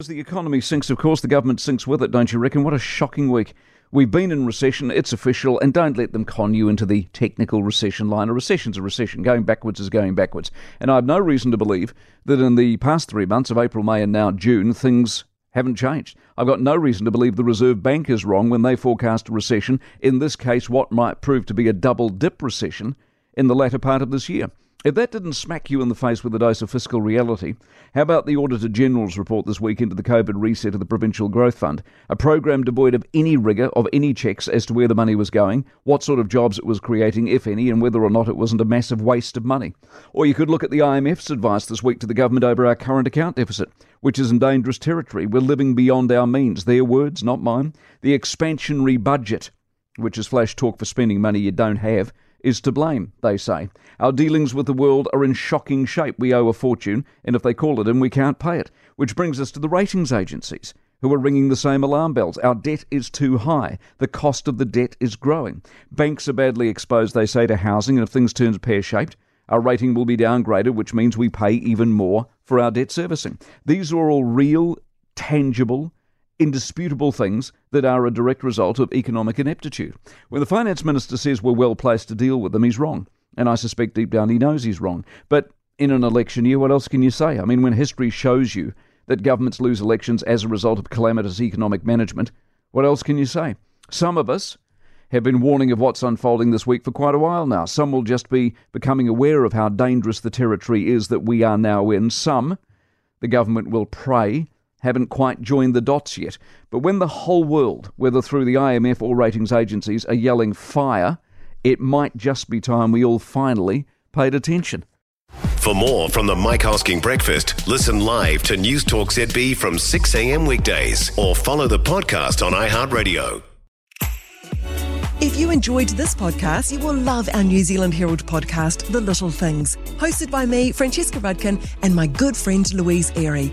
As the economy sinks, of course, the government sinks with it, don't you reckon? What a shocking week. We've been in recession, it's official, and don't let them con you into the technical recession line. A recession's a recession. Going backwards is going backwards. And I have no reason to believe that in the past three months of April, May, and now June, things haven't changed. I've got no reason to believe the Reserve Bank is wrong when they forecast a recession, in this case, what might prove to be a double dip recession in the latter part of this year. If that didn't smack you in the face with a dose of fiscal reality, how about the Auditor General's report this week into the COVID reset of the Provincial Growth Fund? A program devoid of any rigour, of any checks as to where the money was going, what sort of jobs it was creating, if any, and whether or not it wasn't a massive waste of money. Or you could look at the IMF's advice this week to the government over our current account deficit, which is in dangerous territory. We're living beyond our means. Their words, not mine. The expansionary budget, which is flash talk for spending money you don't have is to blame, they say. Our dealings with the world are in shocking shape. We owe a fortune, and if they call it in, we can't pay it. Which brings us to the ratings agencies, who are ringing the same alarm bells. Our debt is too high. The cost of the debt is growing. Banks are badly exposed, they say, to housing, and if things turn pear shaped, our rating will be downgraded, which means we pay even more for our debt servicing. These are all real, tangible, indisputable things that are a direct result of economic ineptitude. When the finance minister says we're well placed to deal with them, he's wrong. And I suspect deep down he knows he's wrong. But in an election year, what else can you say? I mean, when history shows you that governments lose elections as a result of calamitous economic management, what else can you say? Some of us have been warning of what's unfolding this week for quite a while now. Some will just be becoming aware of how dangerous the territory is that we are now in. Some, the government will pray haven't quite joined the dots yet. But when the whole world, whether through the IMF or ratings agencies, are yelling fire, it might just be time we all finally paid attention. For more from the Mike Hosking Breakfast, listen live to News Talk ZB from 6 a.m. weekdays or follow the podcast on iHeartRadio. If you enjoyed this podcast, you will love our New Zealand Herald podcast, The Little Things, hosted by me, Francesca Rudkin, and my good friend Louise Airy.